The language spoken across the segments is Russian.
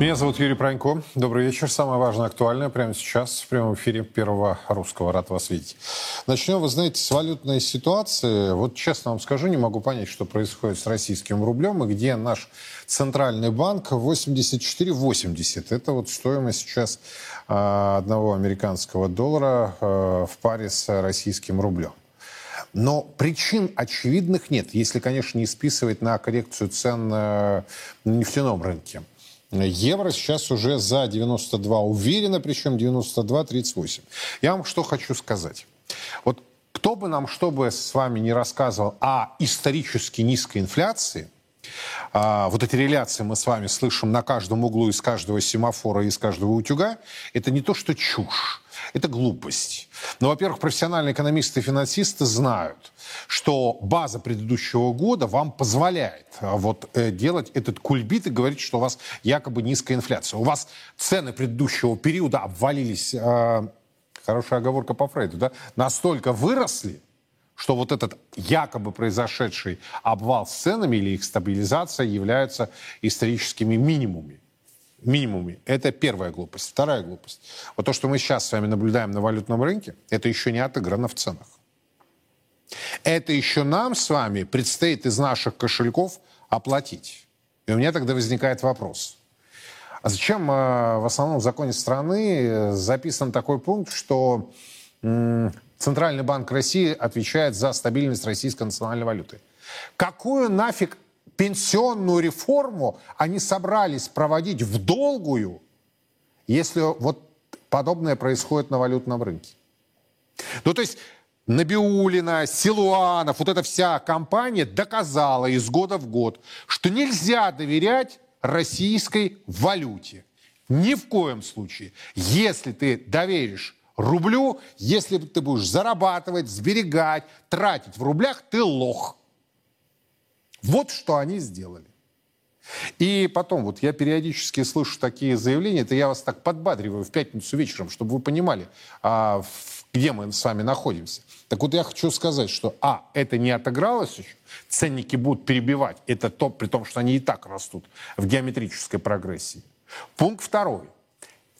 Меня зовут Юрий Пронько. Добрый вечер. Самое важное, актуальное прямо сейчас в прямом эфире Первого Русского. Рад вас видеть. Начнем, вы знаете, с валютной ситуации. Вот честно вам скажу, не могу понять, что происходит с российским рублем и где наш центральный банк 84,80. Это вот стоимость сейчас а, одного американского доллара а, в паре с российским рублем. Но причин очевидных нет, если, конечно, не списывать на коррекцию цен на нефтяном рынке. Евро сейчас уже за 92 уверенно, причем 92-38. Я вам что хочу сказать. Вот кто бы нам что бы с вами не рассказывал о исторически низкой инфляции, а, вот эти реляции мы с вами слышим на каждом углу из каждого семафора, из каждого утюга, это не то, что чушь, это глупость. Но, во-первых, профессиональные экономисты и финансисты знают, что база предыдущего года вам позволяет а, вот э, делать этот кульбит и говорить, что у вас якобы низкая инфляция. У вас цены предыдущего периода обвалились, э, хорошая оговорка по Фрейду, да, настолько выросли, что вот этот якобы произошедший обвал с ценами или их стабилизация являются историческими минимумами. Минимумами. Это первая глупость. Вторая глупость. Вот то, что мы сейчас с вами наблюдаем на валютном рынке, это еще не отыграно в ценах. Это еще нам с вами предстоит из наших кошельков оплатить. И у меня тогда возникает вопрос. А зачем э, в основном в законе страны э, записан такой пункт, что Центральный банк России отвечает за стабильность российской национальной валюты. Какую нафиг пенсионную реформу они собрались проводить в долгую, если вот подобное происходит на валютном рынке? Ну, то есть Набиулина, Силуанов, вот эта вся компания доказала из года в год, что нельзя доверять российской валюте. Ни в коем случае. Если ты доверишь рублю, если ты будешь зарабатывать, сберегать, тратить в рублях, ты лох. Вот что они сделали. И потом, вот я периодически слышу такие заявления, это я вас так подбадриваю в пятницу вечером, чтобы вы понимали, а, где мы с вами находимся. Так вот я хочу сказать, что, а, это не отыгралось еще, ценники будут перебивать, это то, при том, что они и так растут в геометрической прогрессии. Пункт второй –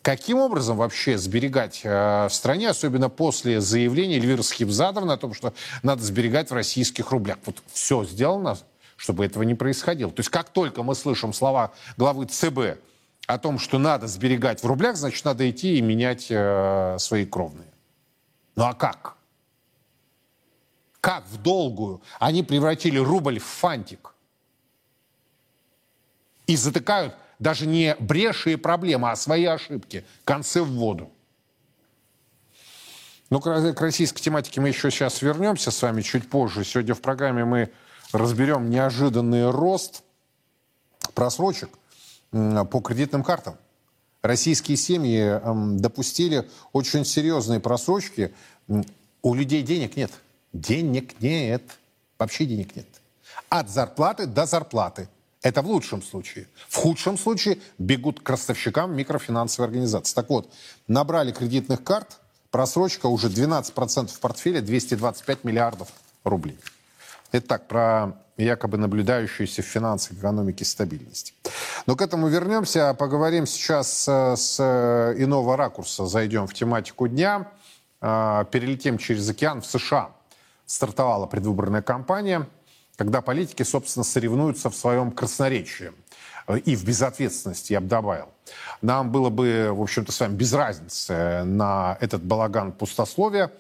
Каким образом вообще сберегать э, в стране, особенно после заявления Эльвиры Схибзадовны о том, что надо сберегать в российских рублях? Вот все сделано, чтобы этого не происходило. То есть как только мы слышим слова главы ЦБ о том, что надо сберегать в рублях, значит, надо идти и менять э, свои кровные. Ну а как? Как в долгую они превратили рубль в фантик? И затыкают даже не бреши и проблемы, а свои ошибки. Концы в воду. Ну, к российской тематике мы еще сейчас вернемся с вами чуть позже. Сегодня в программе мы разберем неожиданный рост просрочек по кредитным картам. Российские семьи допустили очень серьезные просрочки. У людей денег нет. Денег нет. Вообще денег нет. От зарплаты до зарплаты. Это в лучшем случае. В худшем случае бегут к ростовщикам микрофинансовой организации. Так вот, набрали кредитных карт, просрочка уже 12% в портфеле, 225 миллиардов рублей. Это так, про якобы наблюдающуюся в финансах экономике стабильность. Но к этому вернемся. Поговорим сейчас с иного ракурса. Зайдем в тематику дня. А, перелетим через океан в США. Стартовала предвыборная кампания – когда политики, собственно, соревнуются в своем красноречии э, и в безответственности, я бы добавил. Нам было бы, в общем-то, с вами без разницы на этот балаган пустословия,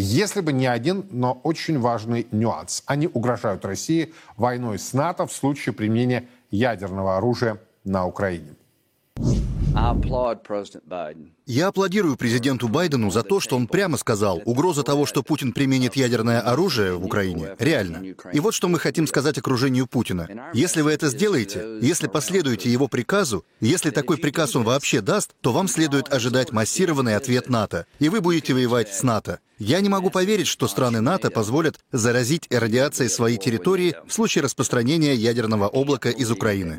если бы не один, но очень важный нюанс. Они угрожают России войной с НАТО в случае применения ядерного оружия на Украине. Я аплодирую президенту Байдену за то, что он прямо сказал, угроза того, что Путин применит ядерное оружие в Украине, реально. И вот что мы хотим сказать окружению Путина. Если вы это сделаете, если последуете его приказу, если такой приказ он вообще даст, то вам следует ожидать массированный ответ НАТО, и вы будете воевать с НАТО. Я не могу поверить, что страны НАТО позволят заразить радиацией свои территории в случае распространения ядерного облака из Украины.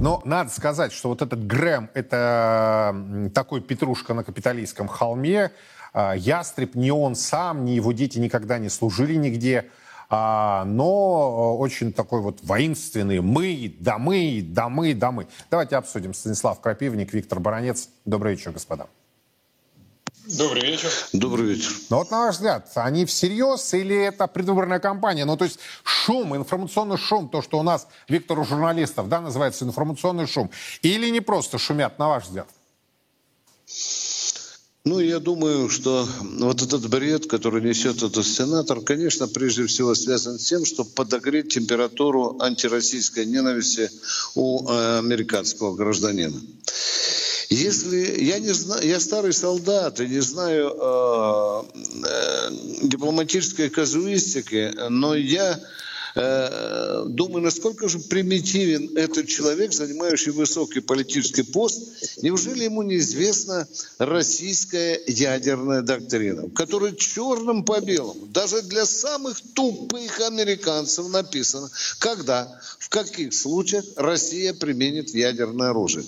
Но надо сказать, что вот этот Грэм — это такой петрушка на капиталистском холме. А, ястреб, ни он сам, ни его дети никогда не служили нигде. а, но очень такой вот воинственный «мы», «да мы», «да мы», «да мы». Давайте обсудим. Станислав Крапивник, Виктор Баранец. Добрый вечер, господа. Добрый вечер. Добрый вечер. Ну вот, на ваш взгляд, они всерьез или это предвыборная кампания? Ну, то есть шум, информационный шум, то, что у нас, Виктор, у журналистов, да, называется информационный шум. Или не просто шумят, на ваш взгляд? Ну, я думаю, что вот этот бред, который несет этот сенатор, конечно, прежде всего связан с тем, чтобы подогреть температуру антироссийской ненависти у э, американского гражданина. Если я не знаю, я старый солдат и не знаю э, э, дипломатической казуистики, но я думаю, насколько же примитивен этот человек, занимающий высокий политический пост. Неужели ему неизвестна российская ядерная доктрина, в которой черным по белому, даже для самых тупых американцев написано, когда, в каких случаях Россия применит ядерное оружие.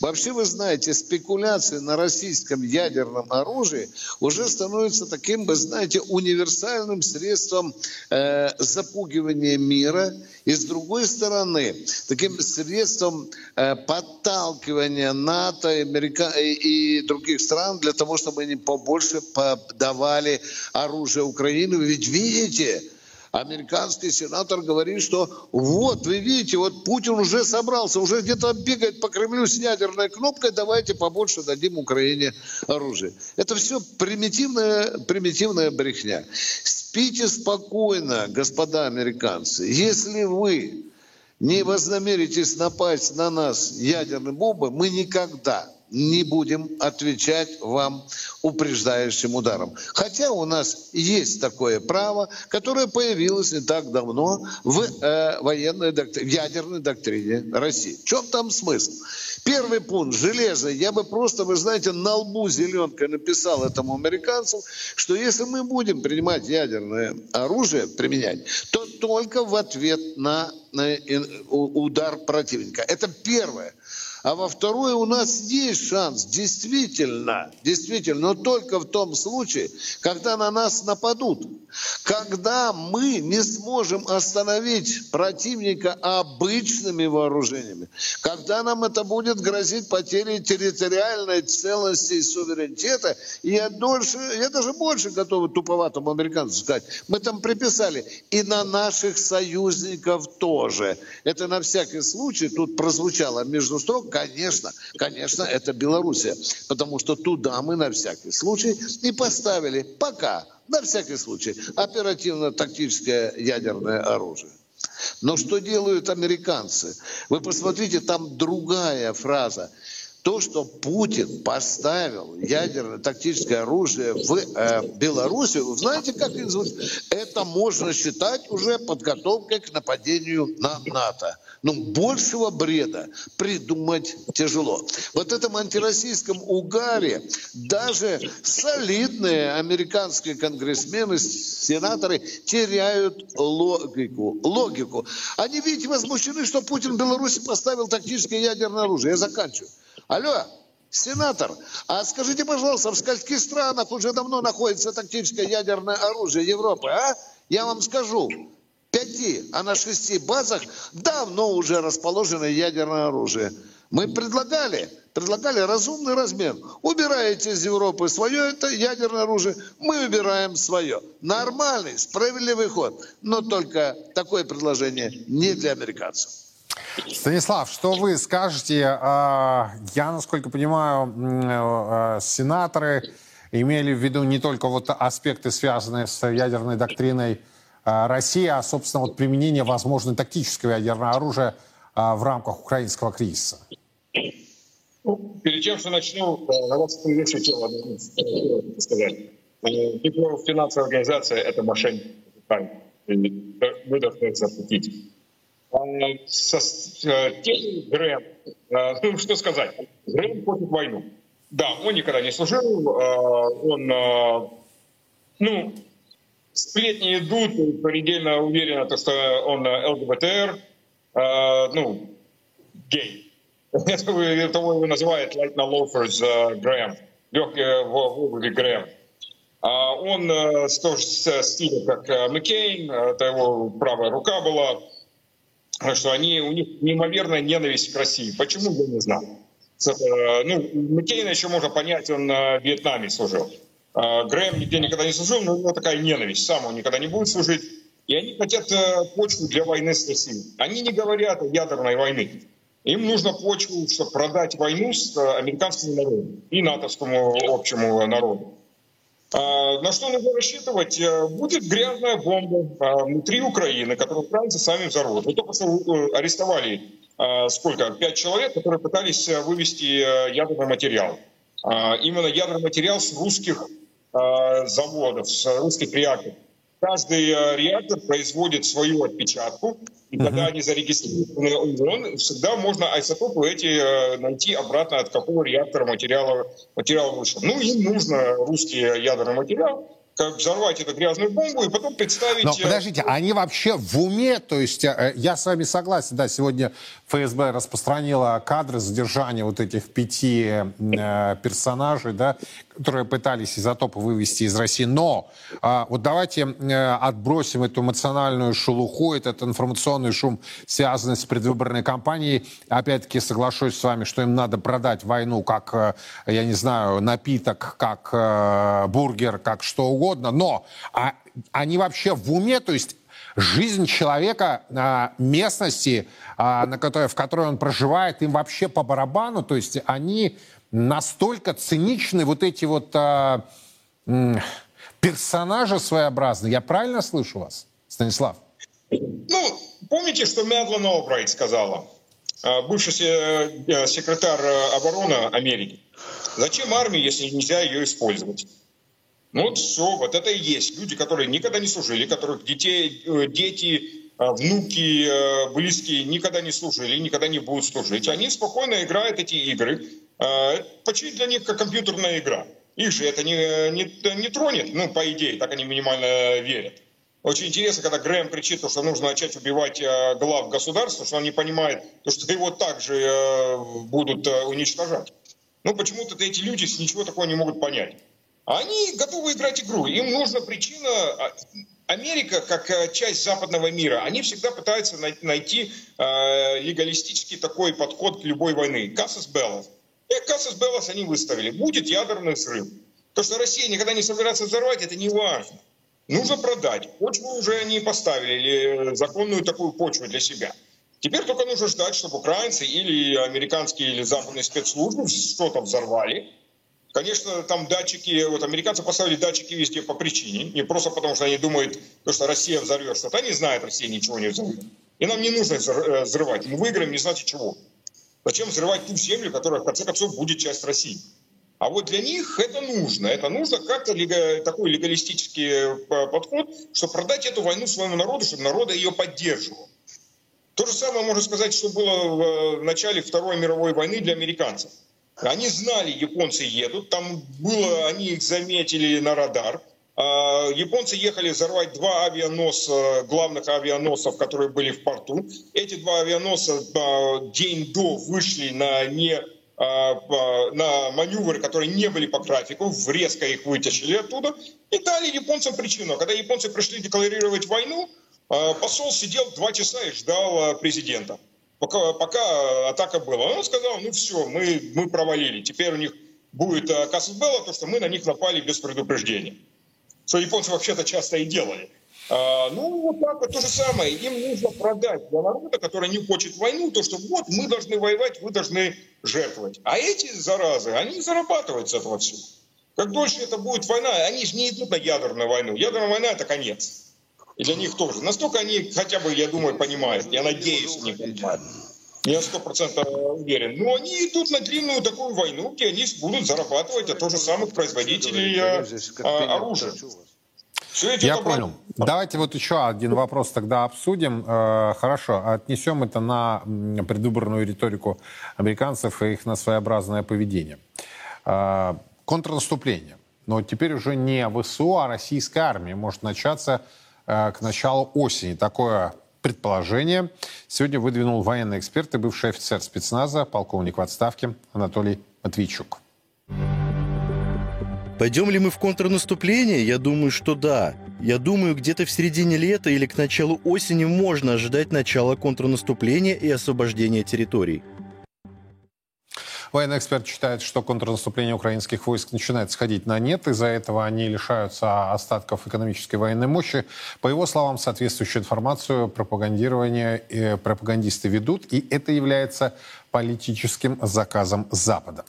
Вообще, вы знаете, спекуляции на российском ядерном оружии уже становятся таким, вы знаете, универсальным средством э, запугивания управления мира, и с другой стороны, таким средством э, подталкивания НАТО Америка... и других стран для того, чтобы они побольше подавали оружие Украине. Ведь видите, американский сенатор говорит, что вот, вы видите, вот Путин уже собрался, уже где-то бегает по Кремлю с ядерной кнопкой, давайте побольше дадим Украине оружие. Это все примитивная, примитивная брехня. Спите спокойно, господа американцы. Если вы не вознамеритесь напасть на нас ядерным бомбой, мы никогда не будем отвечать вам упреждающим ударом. Хотя у нас есть такое право, которое появилось не так давно в э, военной доктрине, в ядерной доктрине России. В чем там смысл? Первый пункт – железо. Я бы просто, вы знаете, на лбу зеленкой написал этому американцу, что если мы будем принимать ядерное оружие, применять, то только в ответ на, на удар противника. Это первое. А во второе у нас есть шанс, действительно, действительно, но только в том случае, когда на нас нападут. Когда мы не сможем остановить противника обычными вооружениями. Когда нам это будет грозить потерей территориальной целости и суверенитета. И я, дольше, я даже больше готов туповатому американцу сказать. Мы там приписали и на наших союзников тоже. Это на всякий случай тут прозвучало между строк Конечно, конечно, это Белоруссия, потому что туда мы на всякий случай и поставили пока, на всякий случай, оперативно-тактическое ядерное оружие. Но что делают американцы? Вы посмотрите, там другая фраза то, что Путин поставил ядерное тактическое оружие в э, Белоруссию, знаете, как это можно считать уже подготовкой к нападению на НАТО. Ну, большего бреда придумать тяжело. Вот этом антироссийском угаре даже солидные американские конгрессмены, сенаторы теряют логику. логику. Они, видите, возмущены, что Путин в Беларуси поставил тактическое ядерное оружие. Я заканчиваю. Алло, сенатор, а скажите, пожалуйста, в скольких странах уже давно находится тактическое ядерное оружие Европы, а? Я вам скажу, пяти, а на шести базах давно уже расположено ядерное оружие. Мы предлагали, предлагали разумный размер. Убираете из Европы свое это ядерное оружие, мы убираем свое. Нормальный, справедливый ход. Но только такое предложение не для американцев. Станислав, что вы скажете? А, я, насколько понимаю, э, сенаторы имели в виду не только вот аспекты, связанные с ядерной доктриной а, России, а, собственно, вот применение, возможно, тактического ядерного оружия а, в рамках украинского кризиса. Ну, перед тем, что начну, на вас еще хотел сказать. Э, финансовая организация — это мошенники. Вы должны запретить со, э, э, ну что сказать, Грэм хочет войну. Да, он никогда не служил, он, ну, сплетни идут, предельно уверен, что он ЛГБТР, ну, гей. Это его называют light на loafers Грэм, легкие в обуви Грэм. Он тоже с стиля, как Маккейн, это его правая рука была, что они, у них неимоверная ненависть к России. Почему, я не знаю. Ну, Маккейна еще можно понять, он в Вьетнаме служил. Грэм нигде никогда не служил, но у него такая ненависть. Сам он никогда не будет служить. И они хотят почву для войны с Россией. Они не говорят о ядерной войне. Им нужно почву, чтобы продать войну с э, американским народом и натовскому общему народу. А, на что нужно рассчитывать? Э, будет грязная бомба а, внутри Украины, которую украинцы сами взорвут. Мы только что э, арестовали сколько? Пять человек, которые пытались вывести ядерный материал. А, именно ядерный материал с русских заводов, с русских реакторов. Каждый реактор производит свою отпечатку, и когда они зарегистрированы ООН, всегда можно айсотопы эти э, найти обратно, от какого реактора материала, материал вышел. Ну, им нужно русский ядерный материал, как взорвать эту грязную бомбу и потом представить... Но э, подождите, они вообще в уме? То есть э, я с вами согласен, да, сегодня ФСБ распространила кадры задержания вот этих пяти э, персонажей, да, которые пытались изотопы вывести из России. Но э, вот давайте э, отбросим эту эмоциональную шелуху, этот информационный шум, связанный с предвыборной кампанией. Опять-таки соглашусь с вами, что им надо продать войну как, э, я не знаю, напиток, как э, бургер, как что угодно угодно, но а, они вообще в уме, то есть жизнь человека, а, местности, а, на которой, в которой он проживает, им вообще по барабану, то есть они настолько циничны, вот эти вот а, персонажи своеобразные. Я правильно слышу вас, Станислав? Ну, помните, что Мэдлен Олбрайт сказала, а, бывший э, секретарь э, обороны Америки? Зачем армии, если нельзя ее использовать? Ну вот все, вот это и есть люди, которые никогда не служили, которых детей, э, дети, внуки, э, близкие никогда не служили, никогда не будут служить. Они спокойно играют эти игры. Почти для них как компьютерная игра. Их же это не, не, не тронет, ну, по идее, так они минимально верят. Очень интересно, когда Грэм кричит, что нужно начать убивать глав государства, что он не понимает, что его также будут уничтожать. Ну, почему-то эти люди ничего такого не могут понять. Они готовы играть игру. Им нужна причина... Америка, как э, часть западного мира, они всегда пытаются найти э, легалистический такой подход к любой войне. Кассас Беллас. Э, Кассас Беллас они выставили. Будет ядерный взрыв. То, что Россия никогда не собирается взорвать, это не важно. Нужно продать. Почву уже они поставили, или законную такую почву для себя. Теперь только нужно ждать, чтобы украинцы или американские или западные спецслужбы что-то взорвали, Конечно, там датчики, вот американцы поставили датчики везде по причине, не просто потому, что они думают, что Россия взорвет что-то. Они знают, Россия ничего не взорвет. И нам не нужно э, взрывать. Мы выиграем не знать чего. Зачем взрывать ту землю, которая в конце концов будет часть России? А вот для них это нужно. Это нужно как-то такой легалистический э, подход, чтобы продать эту войну своему народу, чтобы народ ее поддерживал. То же самое можно сказать, что было в начале Второй мировой войны для американцев. Они знали, японцы едут, там было, они их заметили на радар. А, японцы ехали взорвать два авианоса, главных авианосов, которые были в порту. Эти два авианоса день до вышли на не а, на маневры, которые не были по графику, резко их вытащили оттуда и дали японцам причину. Когда японцы пришли декларировать войну, а, посол сидел два часа и ждал президента пока, пока атака была. Он сказал, ну все, мы, мы провалили. Теперь у них будет э, Кассельбелла, то, что мы на них напали без предупреждения. Что японцы вообще-то часто и делали. А, ну, вот так вот то же самое. Им нужно продать для народа, который не хочет войну, то, что вот мы должны воевать, вы должны жертвовать. А эти заразы, они зарабатывают с этого всего. Как дольше это будет война, они же не идут на ядерную войну. Ядерная война – это конец. И для них тоже. Настолько они хотя бы, я думаю, понимают. Я надеюсь, они понимают. Я сто процентов уверен. Но они идут на длинную такую войну, где они будут зарабатывать от тоже самых производителей а, а, оружия. Я понял. Давайте вот еще один вопрос тогда обсудим. Э, хорошо, отнесем это на предвыборную риторику американцев и их на своеобразное поведение. Э, контрнаступление. Но теперь уже не ВСУ, а российская армия может начаться к началу осени. Такое предположение сегодня выдвинул военный эксперт и бывший офицер спецназа, полковник в отставке Анатолий Матвейчук. Пойдем ли мы в контрнаступление? Я думаю, что да. Я думаю, где-то в середине лета или к началу осени можно ожидать начала контрнаступления и освобождения территорий. Военный эксперт считает, что контрнаступление украинских войск начинает сходить на нет. Из-за этого они лишаются остатков экономической военной мощи. По его словам, соответствующую информацию пропагандирование и пропагандисты ведут, и это является политическим заказом Запада.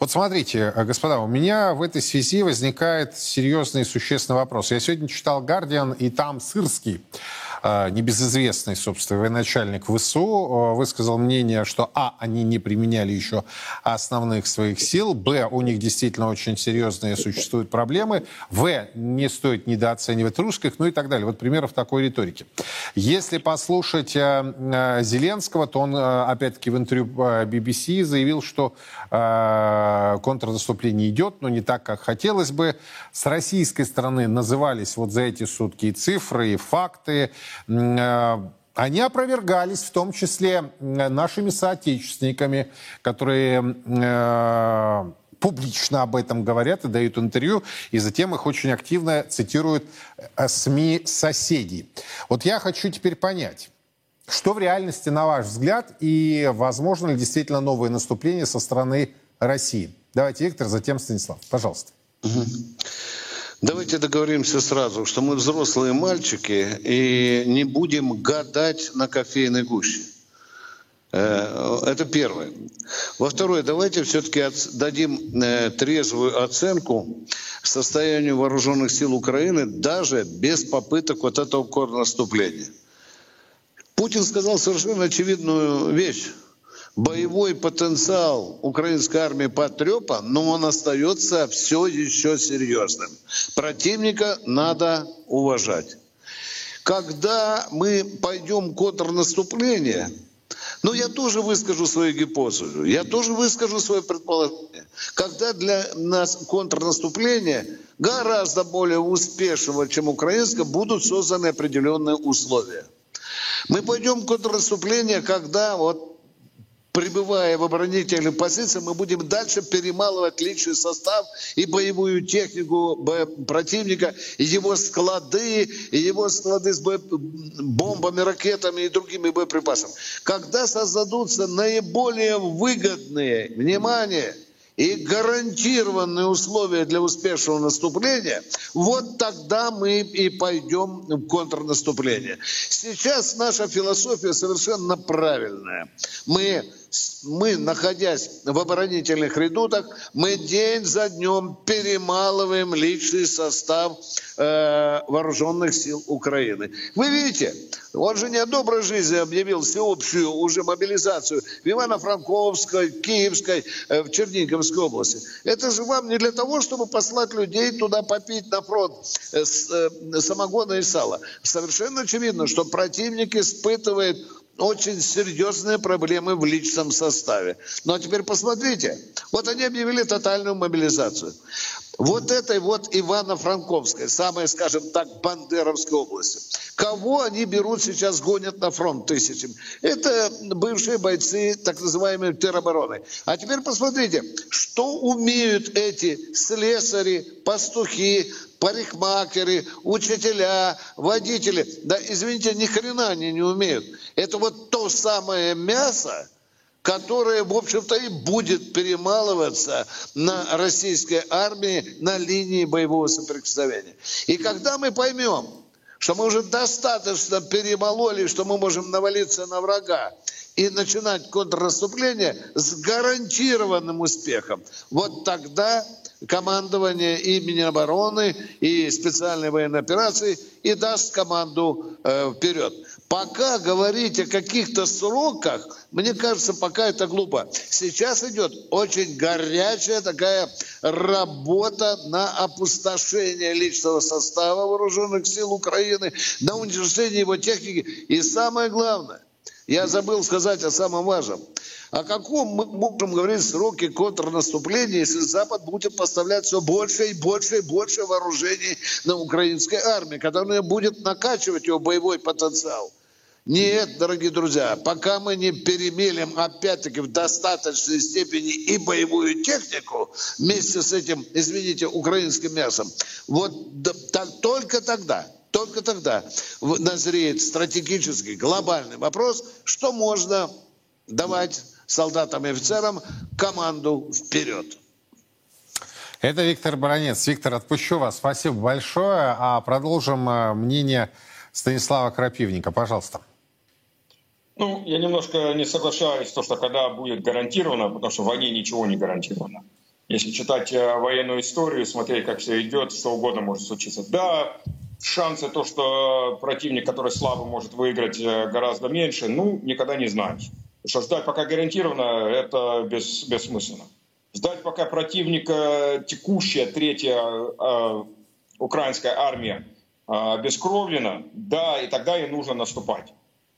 Вот смотрите, господа, у меня в этой связи возникает серьезный и существенный вопрос. Я сегодня читал «Гардиан», и там Сырский небезызвестный, собственно, военачальник ВСУ, а, высказал мнение, что, а, они не применяли еще основных своих сил, б, у них действительно очень серьезные существуют проблемы, в, не стоит недооценивать русских, ну и так далее. Вот примеров такой риторики. Если послушать э, Зеленского, то он, опять-таки, в интервью BBC заявил, что контрнаступление идет, но не так, как хотелось бы. С российской стороны назывались вот за эти сутки и цифры, и факты. Э, они опровергались в том числе нашими соотечественниками, которые э, публично об этом говорят и дают интервью, и затем их очень активно цитируют э, СМИ соседей. Вот я хочу теперь понять, что в реальности, на ваш взгляд, и возможно ли действительно новое наступление со стороны России? Давайте, Виктор, затем Станислав. Пожалуйста. Угу. Давайте договоримся сразу, что мы взрослые мальчики и не будем гадать на кофейной гуще. Э, это первое. Во второе, давайте все-таки дадим э, трезвую оценку состоянию вооруженных сил Украины даже без попыток вот этого контрнаступления. Путин сказал совершенно очевидную вещь боевой потенциал украинской армии потрепан, но он остается все еще серьезным. Противника надо уважать. Когда мы пойдем к контрнаступлению, ну, я тоже выскажу свою гипотезу, я тоже выскажу свое предположение. Когда для нас контрнаступление гораздо более успешного, чем украинское, будут созданы определенные условия. Мы пойдем к контрнаступлению, когда вот пребывая в оборонительных позициях, мы будем дальше перемалывать личный состав и боевую технику противника, и его склады, и его склады с бомбами, ракетами и другими боеприпасами. Когда создадутся наиболее выгодные, внимание – и гарантированные условия для успешного наступления, вот тогда мы и пойдем в контрнаступление. Сейчас наша философия совершенно правильная. Мы мы, находясь в оборонительных редутах, мы день за днем перемалываем личный состав э, вооруженных сил Украины. Вы видите, он же не о доброй жизни объявил всеобщую уже мобилизацию в Ивано-Франковской, Киевской, э, в Черниговской области. Это же вам не для того, чтобы послать людей туда попить на фронт э, э, самогона и сала. Совершенно очевидно, что противник испытывает очень серьезные проблемы в личном составе. Ну а теперь посмотрите, вот они объявили тотальную мобилизацию. Вот этой вот Ивано-Франковской, самой, скажем так, Бандеровской области. Кого они берут сейчас, гонят на фронт тысячами? Это бывшие бойцы так называемой теробороны. А теперь посмотрите, что умеют эти слесари, пастухи, парикмахеры, учителя, водители. Да, извините, ни хрена они не умеют. Это вот то самое мясо, которое, в общем-то, и будет перемалываться на российской армии на линии боевого соприкосновения. И когда мы поймем, что мы уже достаточно перемололи, что мы можем навалиться на врага и начинать контрнаступление с гарантированным успехом, вот тогда командование и Минобороны, и специальной военной операции и даст команду э, вперед. Пока говорить о каких-то сроках, мне кажется, пока это глупо. Сейчас идет очень горячая такая работа на опустошение личного состава вооруженных сил Украины, на уничтожение его техники. И самое главное, я забыл сказать о самом важном. О каком мы можем говорить сроке контрнаступления, если Запад будет поставлять все больше и больше и больше вооружений на украинской армии, которая будет накачивать его боевой потенциал? Нет, дорогие друзья, пока мы не перемелим опять-таки в достаточной степени и боевую технику вместе с этим, извините, украинским мясом, вот так, только тогда, только тогда назреет стратегический глобальный вопрос, что можно давать солдатам и офицерам команду вперед. Это Виктор Баранец. Виктор, отпущу вас. Спасибо большое. А продолжим э, мнение Станислава Крапивника. Пожалуйста. Ну, я немножко не соглашаюсь с то, что когда будет гарантировано, потому что в войне ничего не гарантировано. Если читать э, военную историю, смотреть, как все идет, что угодно может случиться. Да, шансы то, что противник, который слабо может выиграть, э, гораздо меньше, ну, никогда не знаешь. Потому что ждать пока гарантированно, это бес, бессмысленно. Ждать пока противника текущая третья э, украинская армия э, обескровлена, да, и тогда и нужно наступать.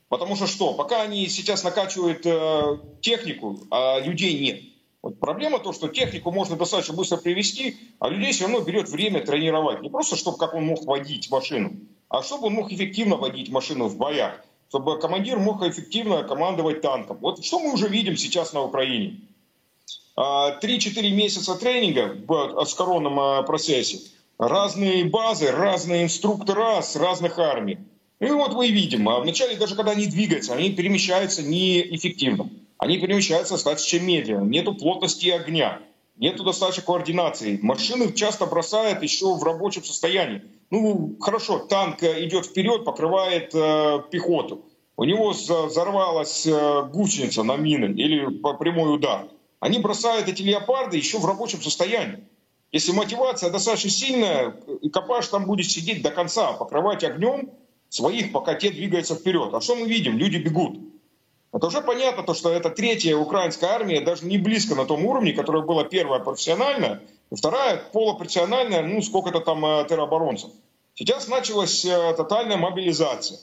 Потому что что? Пока они сейчас накачивают э, технику, а людей нет. Вот проблема то, что технику можно достаточно быстро привести, а людей все равно берет время тренировать. Не просто, чтобы как он мог водить машину, а чтобы он мог эффективно водить машину в боях. Чтобы командир мог эффективно командовать танком. Вот что мы уже видим сейчас на Украине. 3-4 а, месяца тренинга в скоронном э, процессе. Разные базы, разные инструктора с разных армий. И вот мы видим, а вначале даже когда они двигаются, они перемещаются неэффективно. Они перемещаются достаточно медленно, нету плотности огня, нету достаточно координации. Машины часто бросают еще в рабочем состоянии. Ну, хорошо, танк идет вперед, покрывает э, пехоту. У него взорвалась э, гусеница на мины или по прямой удар. Они бросают эти леопарды еще в рабочем состоянии. Если мотивация достаточно сильная, экипаж там будет сидеть до конца, покрывать огнем, своих, пока те двигаются вперед. А что мы видим? Люди бегут. Это уже понятно, то, что это третья украинская армия даже не близко на том уровне, которая была первая профессиональная, и вторая полупрофессиональная, ну, сколько-то там э, тероборонцев. Сейчас началась э, тотальная мобилизация.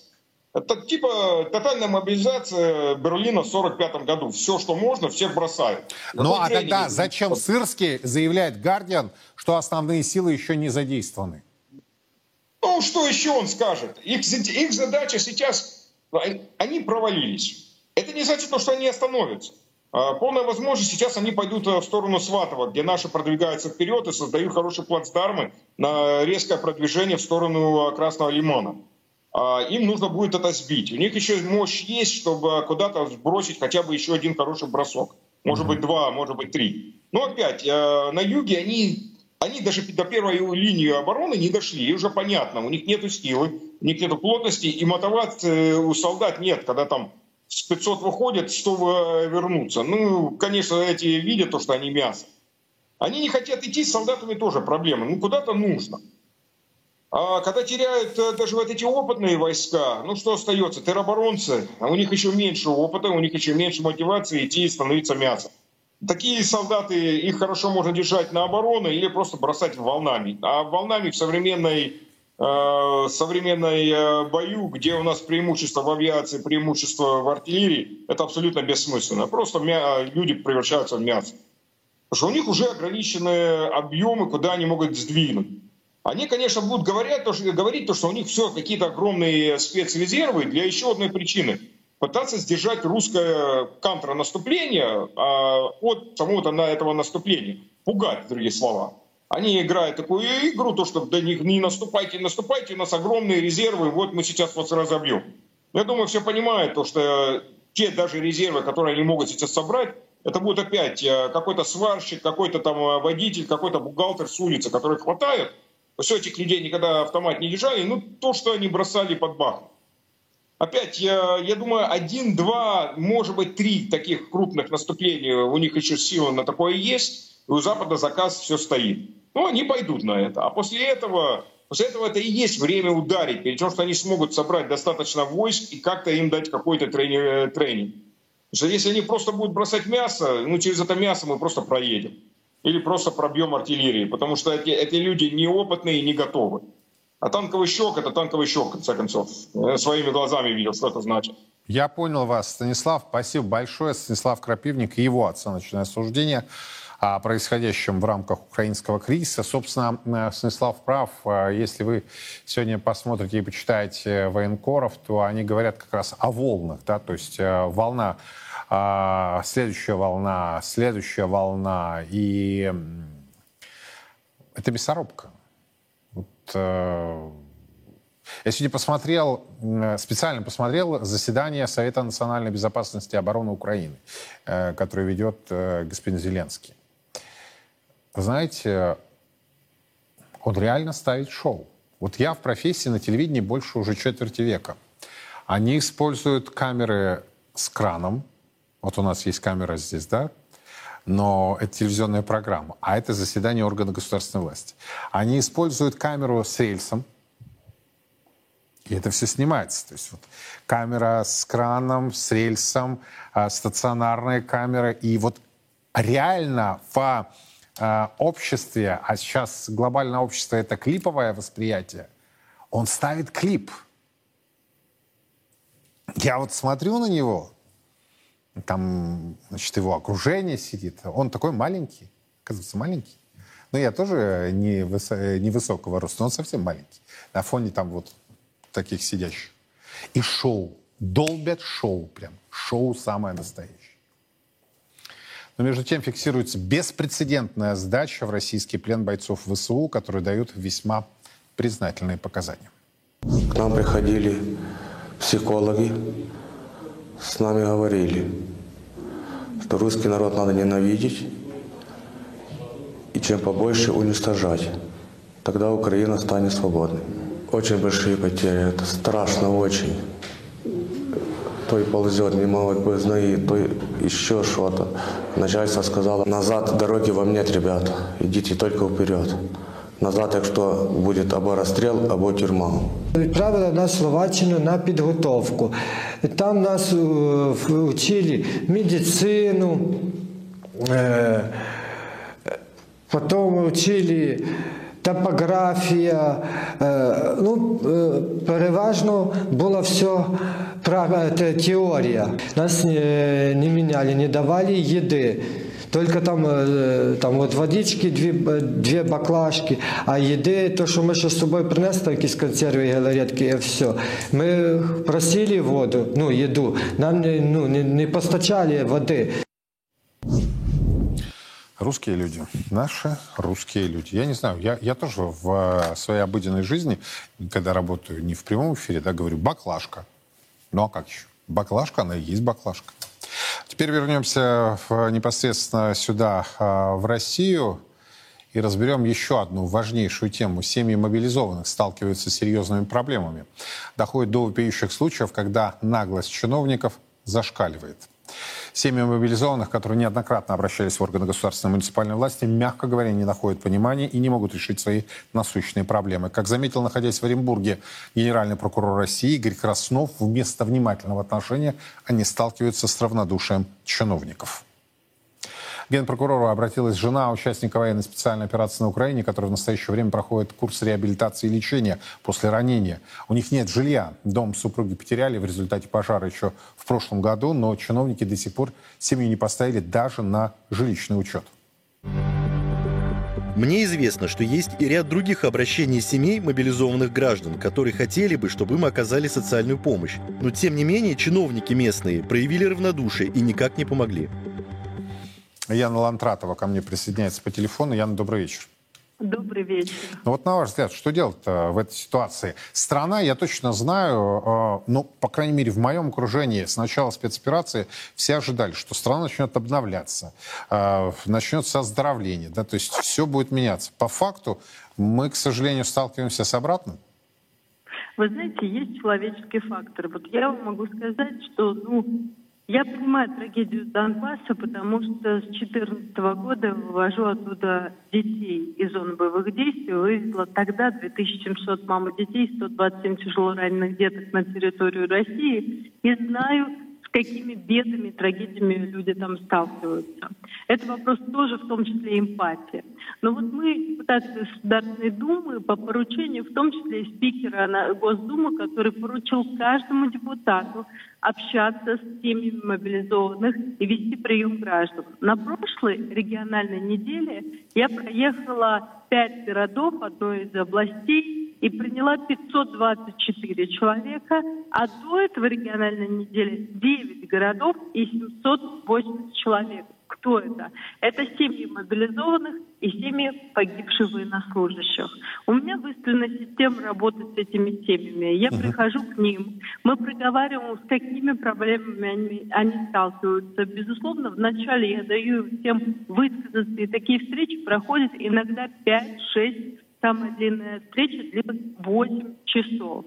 Это типа тотальная мобилизация Берлина в 1945 году. Все, что можно, всех бросают. Ну а тогда зачем Сырский заявляет Гардиан, что основные силы еще не задействованы? Ну, что еще он скажет? Их, их задача сейчас, они провалились. Это не значит, что они остановятся. А, полная возможность, сейчас они пойдут э, в сторону Сватова, где наши продвигаются вперед и создают хорошие плацдармы на резкое продвижение в сторону э, Красного Лимона. А, им нужно будет это сбить. У них еще мощь есть, чтобы куда-то сбросить хотя бы еще один хороший бросок. Может быть, два, может быть, три. Но опять, э, на юге они они даже до первой линии обороны не дошли. И уже понятно, у них нет силы, у них нет плотности, и мотивации у солдат нет, когда там с 500 выходят, чтобы вернуться. Ну, конечно, эти видят то, что они мясо. Они не хотят идти, с солдатами тоже проблема. Ну, куда-то нужно. А когда теряют э, даже вот эти опытные войска, ну что остается? Тероборонцы, а у них еще меньше опыта, у них еще меньше мотивации идти и становиться мясом. Такие солдаты, их хорошо можно держать на оборону или просто бросать волнами. А волнами в современной, э, современной э, бою, где у нас преимущество в авиации, преимущество в артиллерии, это абсолютно бессмысленно. Просто мя- люди превращаются в мясо. Потому что у них уже ограничены объемы, куда они могут сдвинуть. Они, конечно, будут говорить, то, что, говорить, то, что у них все какие-то огромные спецрезервы для еще одной причины – пытаться сдержать русское контрнаступление а, от самого-то на этого наступления. Пугать, другие слова. Они играют такую игру, то, что да не, не наступайте, наступайте, у нас огромные резервы, вот мы сейчас вас разобьем. Я думаю, все понимают, то, что те даже резервы, которые они могут сейчас собрать, это будет опять э, какой-то сварщик, какой-то там э, водитель, какой-то бухгалтер с улицы, который хватает. Все этих людей никогда автомат не держали, ну то, что они бросали под бахмут. Опять, я, я думаю, один, два, может быть, три таких крупных наступления, у них еще силы на такое есть, и у Запада заказ все стоит. Ну, они пойдут на это. А после этого, после этого это и есть время ударить, перед тем, что они смогут собрать достаточно войск и как-то им дать какой-то тренинг. тренинг. Потому что если они просто будут бросать мясо, ну, через это мясо мы просто проедем. Или просто пробьем артиллерии, потому что эти, эти люди неопытные и не готовы. А танковый щек – это танковый щек, в конце концов. Я своими глазами видел, что это значит. Я понял вас, Станислав. Спасибо большое. Станислав Крапивник и его оценочное суждение о происходящем в рамках украинского кризиса. Собственно, э, Станислав прав. Э, если вы сегодня посмотрите и почитаете военкоров, то они говорят как раз о волнах. Да? То есть волна, следующая волна, следующая волна. И это мясорубка. Вот, я сегодня посмотрел, специально посмотрел заседание Совета национальной безопасности и обороны Украины, э, которое ведет э, господин Зеленский. Знаете, он реально ставит шоу. Вот я в профессии на телевидении больше уже четверти века. Они используют камеры с краном. Вот у нас есть камера здесь, да? но это телевизионная программа, а это заседание органа государственной власти. Они используют камеру с рельсом, и это все снимается. То есть вот камера с краном, с рельсом, э, стационарная камера. И вот реально в э, обществе, а сейчас глобальное общество это клиповое восприятие, он ставит клип. Я вот смотрю на него, там, значит, его окружение сидит, он такой маленький, оказывается, маленький. Но я тоже не, высо- невысокого роста, он совсем маленький. На фоне там вот таких сидящих. И шоу. Долбят шоу прям. Шоу самое настоящее. Но между тем фиксируется беспрецедентная сдача в российский плен бойцов ВСУ, которые дают весьма признательные показания. К нам приходили психологи, с нами говорили, что русский народ надо ненавидеть и чем побольше уничтожать. Тогда Украина станет свободной. Очень большие потери, это страшно очень. То и ползет, не могут бы знаи, то еще что-то. Начальство сказало, назад дороги вам нет, ребята, идите только вперед. Назад, якщо буде або розстріл, або тюрма. Відправили нас в Словаччину на підготовку. Там нас вчили медицину, потім вчили топографія. Ну, переважно було все теорія. Нас не, не міняли, не давали їди. Только там, там от водички, дві дві баклажки, а їди, то, що ми ще з собою принесли, якісь консерви, галеретки, і все. Ми просили воду, ну, їду, нам не, ну, не, не постачали води. Русские люди, наши русские люди. Я не знаю, я, я тоже в своей обыденной жизни, когда работаю не в прямом эфире, да, говорю баклажка. ну а как еще? Баклажка, она и есть баклажка. Теперь вернемся в, непосредственно сюда, в Россию, и разберем еще одну важнейшую тему. Семьи мобилизованных сталкиваются с серьезными проблемами. Доходит до вопиющих случаев, когда наглость чиновников зашкаливает. Семьи мобилизованных, которые неоднократно обращались в органы государственной и муниципальной власти, мягко говоря, не находят понимания и не могут решить свои насущные проблемы. Как заметил, находясь в Оренбурге, генеральный прокурор России Игорь Краснов, вместо внимательного отношения они сталкиваются с равнодушием чиновников. Генпрокурору обратилась жена участника военной специальной операции на Украине, которая в настоящее время проходит курс реабилитации и лечения после ранения. У них нет жилья. Дом супруги потеряли в результате пожара еще в прошлом году, но чиновники до сих пор семью не поставили даже на жилищный учет. Мне известно, что есть и ряд других обращений семей мобилизованных граждан, которые хотели бы, чтобы им оказали социальную помощь. Но тем не менее чиновники местные проявили равнодушие и никак не помогли. Яна Лантратова ко мне присоединяется по телефону. Яна, добрый вечер. Добрый вечер. Ну вот на ваш взгляд, что делать в этой ситуации? Страна, я точно знаю, э, ну, по крайней мере, в моем окружении с начала спецоперации все ожидали, что страна начнет обновляться, э, начнется оздоровление, да, то есть все будет меняться. По факту мы, к сожалению, сталкиваемся с обратным. Вы знаете, есть человеческий фактор. Вот я вам могу сказать, что, ну, я понимаю трагедию Донбасса, потому что с 2014 года вывожу оттуда детей из зоны боевых действий. Вывезла тогда 2700 мам и детей, 127 тяжело раненых деток на территорию России. И знаю, с какими бедами, трагедиями люди там сталкиваются. Это вопрос тоже в том числе эмпатии. Но вот мы, депутаты Государственной Думы, по поручению, в том числе и спикера Госдумы, который поручил каждому депутату общаться с семьями мобилизованных и вести прием граждан. На прошлой региональной неделе я проехала пять городов одной из областей и приняла 524 человека, а до этого региональной недели 9 городов и 780 человек. Кто это? Это семьи мобилизованных и семьи погибших военнослужащих. У меня выстроена система работы с этими семьями. Я uh-huh. прихожу к ним, мы проговариваем, с какими проблемами они, они сталкиваются. Безусловно, вначале я даю всем высказаться, и такие встречи проходят иногда 5-6 самая длинная встреча длилась 8 часов.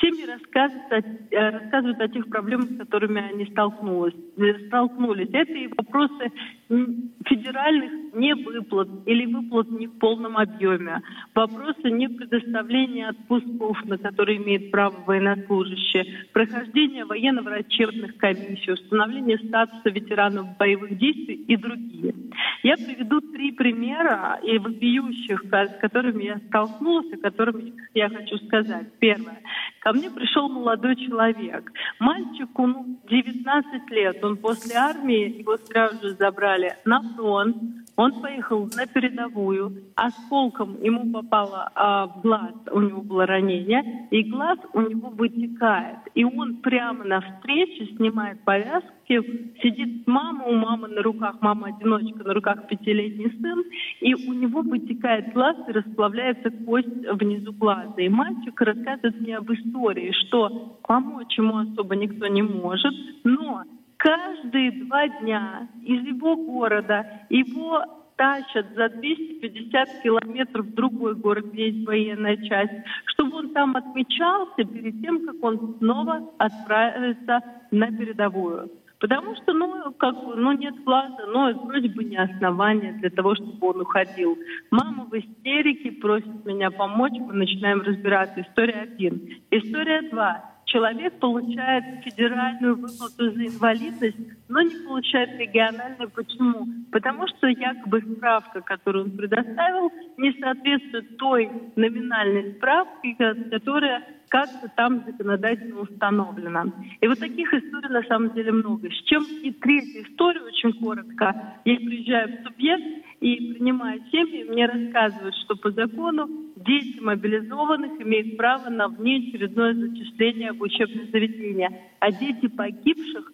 Семьи рассказывают о, э, рассказывают о тех проблемах, с которыми они столкнулись. Э, столкнулись. Это и вопросы федеральных невыплат или выплат не в полном объеме. Вопросы не предоставления отпусков, на которые имеют право военнослужащие. Прохождение военно-врачебных комиссий, установление статуса ветеранов боевых действий и другие. Я приведу три примера и вопиющих, с которыми я столкнулась, о которых я хочу сказать. Первое. Ко мне пришел молодой человек. Мальчику ну, 19 лет. Он после армии, его сразу же забрали на фронт. Он поехал на передовую, осколком ему попало а, в глаз, у него было ранение, и глаз у него вытекает. И он прямо на встрече снимает повязки, сидит мама, у мамы на руках, мама-одиночка, на руках пятилетний сын, и у него вытекает глаз и расплавляется кость внизу глаза. И мальчик рассказывает мне об истории, что помочь ему особо никто не может, но каждые два дня из его города его тащат за 250 километров в другой город, где есть военная часть, чтобы он там отмечался перед тем, как он снова отправится на передовую. Потому что, ну, как бы, ну, нет глаза, но вроде бы не основания для того, чтобы он уходил. Мама в истерике просит меня помочь, мы начинаем разбираться. История один. История два человек получает федеральную выплату за инвалидность, но не получает региональную. Почему? Потому что якобы справка, которую он предоставил, не соответствует той номинальной справке, которая как-то там законодательно установлена. И вот таких историй на самом деле много. С чем и третья история, очень коротко. Я приезжаю в субъект и принимаю семьи, мне рассказывают, что по закону дети мобилизованных имеют право на внеочередное зачисление в учебное заведение, а дети погибших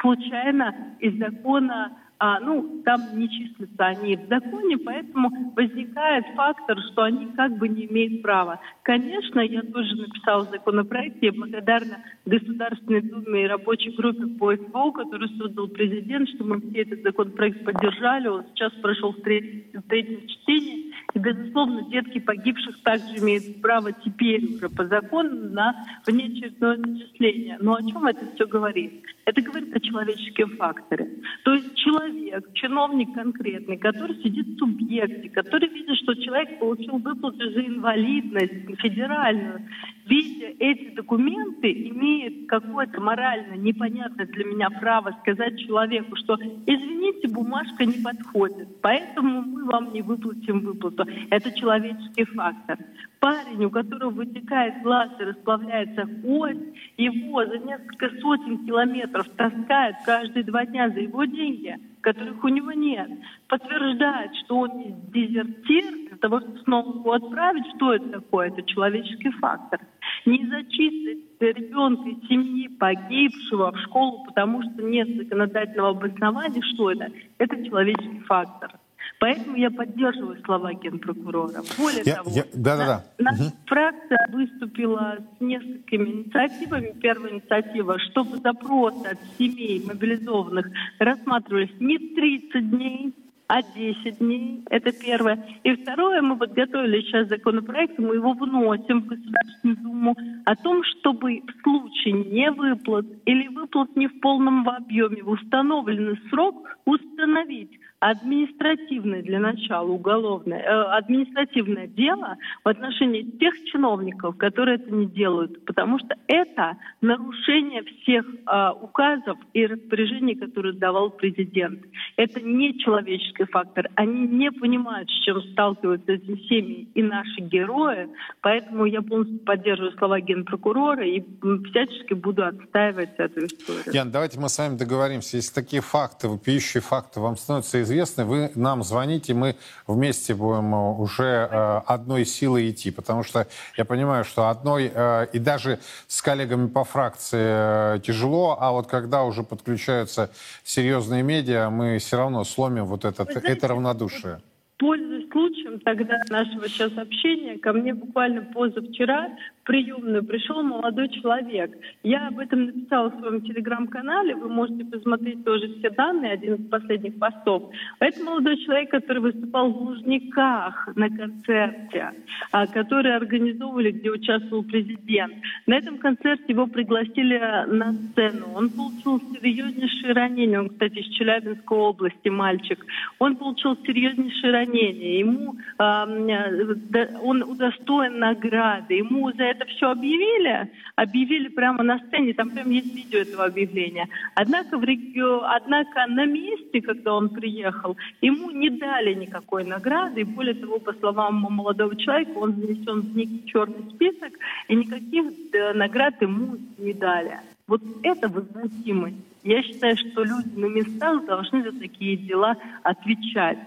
случайно из закона а, ну, там не числятся они в законе, поэтому возникает фактор, что они как бы не имеют права. Конечно, я тоже написала законопроект, я благодарна Государственной Думе и рабочей группе по СВО, которую создал президент, что мы все этот законопроект поддержали, он сейчас прошел в третьем, в третьем чтении. И, безусловно, детки погибших также имеют право теперь уже по закону на внеочередное зачисление. Но о чем это все говорит? Это говорит о человеческом факторе. То есть человек, чиновник конкретный, который сидит в субъекте, который видит, что человек получил выплату за инвалидность федеральную, видя эти документы, имеет какое-то морально непонятное для меня право сказать человеку, что извините, бумажка не подходит, поэтому мы вам не выплатим выплату. Это человеческий фактор. Парень, у которого вытекает глаз и расплавляется кость, его за несколько сотен километров таскают каждые два дня за его деньги, которых у него нет. Подтверждает, что он дезертир, для того, чтобы снова его отправить, что это такое? Это человеческий фактор. Не зачислить ребенка из семьи погибшего в школу, потому что нет законодательного обоснования, что это? Это человеческий фактор. Поэтому я поддерживаю слова генпрокурора. Более я, того, я, да, да, да. наша угу. фракция выступила с несколькими инициативами. Первая инициатива, чтобы запросы от семей мобилизованных рассматривались не 30 дней, а 10 дней. Это первое. И второе, мы подготовили сейчас законопроект, мы его вносим в Государственную Думу о том, чтобы в случае невыплат или выплат не в полном объеме в установленный срок установить, административное для начала уголовное, э, административное дело в отношении тех чиновников, которые это не делают, потому что это нарушение всех э, указов и распоряжений, которые давал президент. Это не человеческий фактор. Они не понимают, с чем сталкиваются эти семьи и наши герои, поэтому я полностью поддерживаю слова генпрокурора и всячески буду отстаивать эту историю. Ян, давайте мы с вами договоримся. Если такие факты, вопиющие факты вам становятся известны, вы нам звоните, мы вместе будем э, уже э, одной силой идти. Потому что я понимаю, что одной, э, и даже с коллегами по фракции тяжело, а вот когда уже подключаются серьезные медиа, мы все равно сломим вот этот, знаете, это равнодушие. Пользуясь случаем тогда нашего сейчас общения, ко мне буквально позавчера приемную пришел молодой человек. Я об этом написала в своем телеграм-канале, вы можете посмотреть тоже все данные, один из последних постов. Это молодой человек, который выступал в Лужниках на концерте, а, который организовывали, где участвовал президент. На этом концерте его пригласили на сцену. Он получил серьезнейшие ранения. Он, кстати, из Челябинской области, мальчик. Он получил серьезнейшие ранения. Ему, э, он удостоен награды. Ему за это все объявили, объявили прямо на сцене, там прям есть видео этого объявления. Однако, в регио... Однако на месте, когда он приехал, ему не дали никакой награды, и более того, по словам молодого человека, он занесен в некий черный список, и никаких э, наград ему не дали. Вот это возмутимость. Я считаю, что люди на местах должны за такие дела отвечать.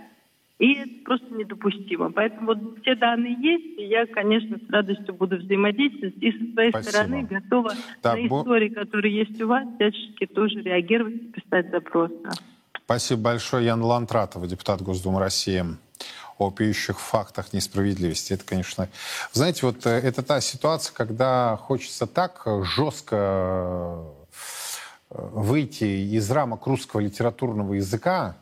И это просто недопустимо. Поэтому вот все данные есть, и я, конечно, с радостью буду взаимодействовать. И со своей Спасибо. стороны готова так, на истории, которые есть у вас, всячески тоже реагировать и писать запросы. Спасибо большое. Ян Лантратова, депутат Госдумы России о пьющих фактах несправедливости. Это, конечно... Знаете, вот э, это та ситуация, когда хочется так жестко э, выйти из рамок русского литературного языка,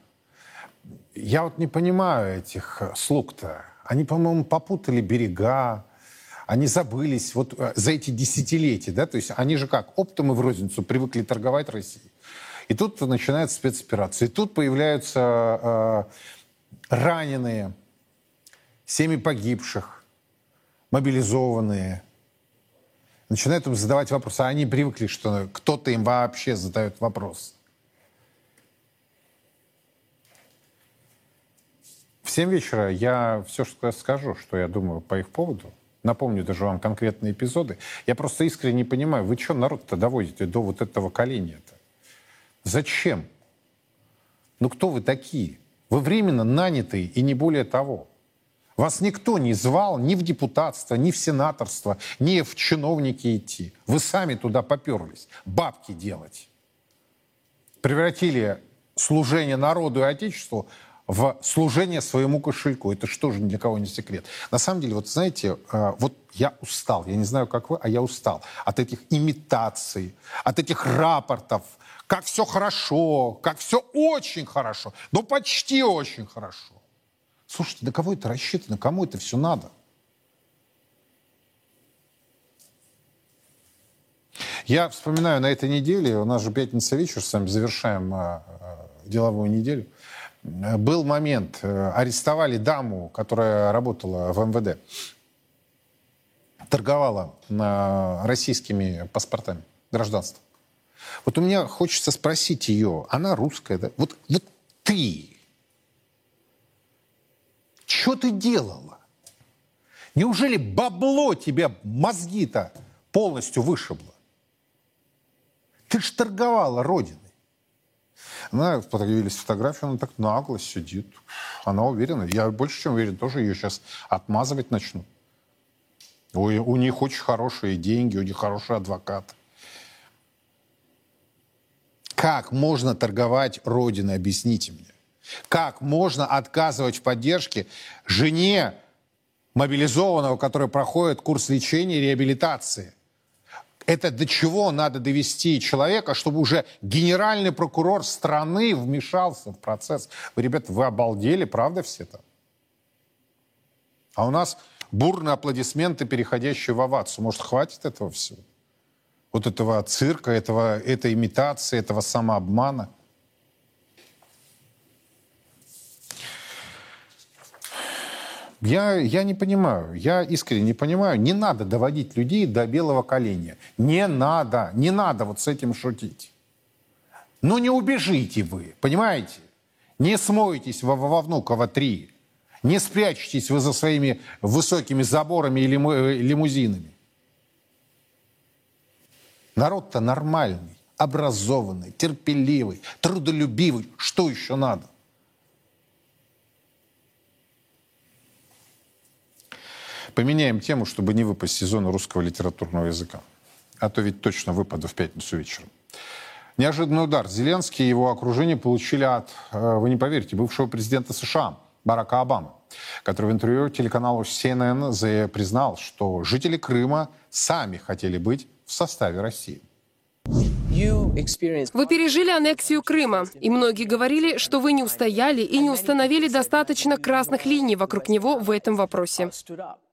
я вот не понимаю этих э, слуг-то. Они, по-моему, попутали берега, они забылись вот э, за эти десятилетия, да, то есть они же как, оптом и в розницу привыкли торговать Россией. И тут начинается спецоперация. И тут появляются э, раненые, семьи погибших, мобилизованные. Начинают им задавать вопросы. А они привыкли, что кто-то им вообще задает вопрос. В 7 вечера я все что скажу, что я думаю по их поводу. Напомню даже вам конкретные эпизоды. Я просто искренне не понимаю, вы что народ-то доводите до вот этого коления-то? Зачем? Ну кто вы такие? Вы временно нанятые и не более того. Вас никто не звал ни в депутатство, ни в сенаторство, ни в чиновники идти. Вы сами туда поперлись. Бабки делать. Превратили служение народу и Отечеству в служение своему кошельку. Это что же для кого не секрет. На самом деле, вот знаете, э, вот я устал, я не знаю, как вы, а я устал от этих имитаций, от этих рапортов, как все хорошо, как все очень хорошо, ну почти очень хорошо. Слушайте, на кого это рассчитано, кому это все надо? Я вспоминаю на этой неделе, у нас же пятница вечер, с вами завершаем э, э, деловую неделю. Э, был момент, э, арестовали даму, которая работала в МВД, торговала российскими паспортами гражданства. Вот у меня хочется спросить ее, она русская, да? Вот, вот ты, что ты делала? Неужели бабло тебе мозги-то полностью вышибло? Ты ж торговала Родиной. Она появились фотографии, она так нагло сидит. Она уверена. Я больше чем уверен, тоже ее сейчас отмазывать начну. У, у них очень хорошие деньги, у них хороший адвокат. Как можно торговать Родиной, объясните мне? Как можно отказывать в поддержке жене мобилизованного, который проходит курс лечения и реабилитации? Это до чего надо довести человека, чтобы уже генеральный прокурор страны вмешался в процесс? Вы, ребята, вы обалдели, правда, все это? А у нас бурные аплодисменты, переходящие в овацию. Может, хватит этого всего? Вот этого цирка, этого, этой имитации, этого самообмана? Я, я не понимаю, я искренне не понимаю. Не надо доводить людей до белого коленя. Не надо, не надо вот с этим шутить. Ну не убежите вы, понимаете? Не смойтесь во, во Внуково-3. Не спрячьтесь вы за своими высокими заборами и лиму, э, лимузинами. Народ-то нормальный, образованный, терпеливый, трудолюбивый. Что еще надо? Поменяем тему, чтобы не выпасть из зоны русского литературного языка. А то ведь точно выпаду в пятницу вечером. Неожиданный удар. Зеленский и его окружение получили от, э, вы не поверите, бывшего президента США Барака Обамы, который в интервью телеканалу CNN признал, что жители Крыма сами хотели быть в составе России. Вы пережили аннексию Крыма, и многие говорили, что вы не устояли и не установили достаточно красных линий вокруг него в этом вопросе.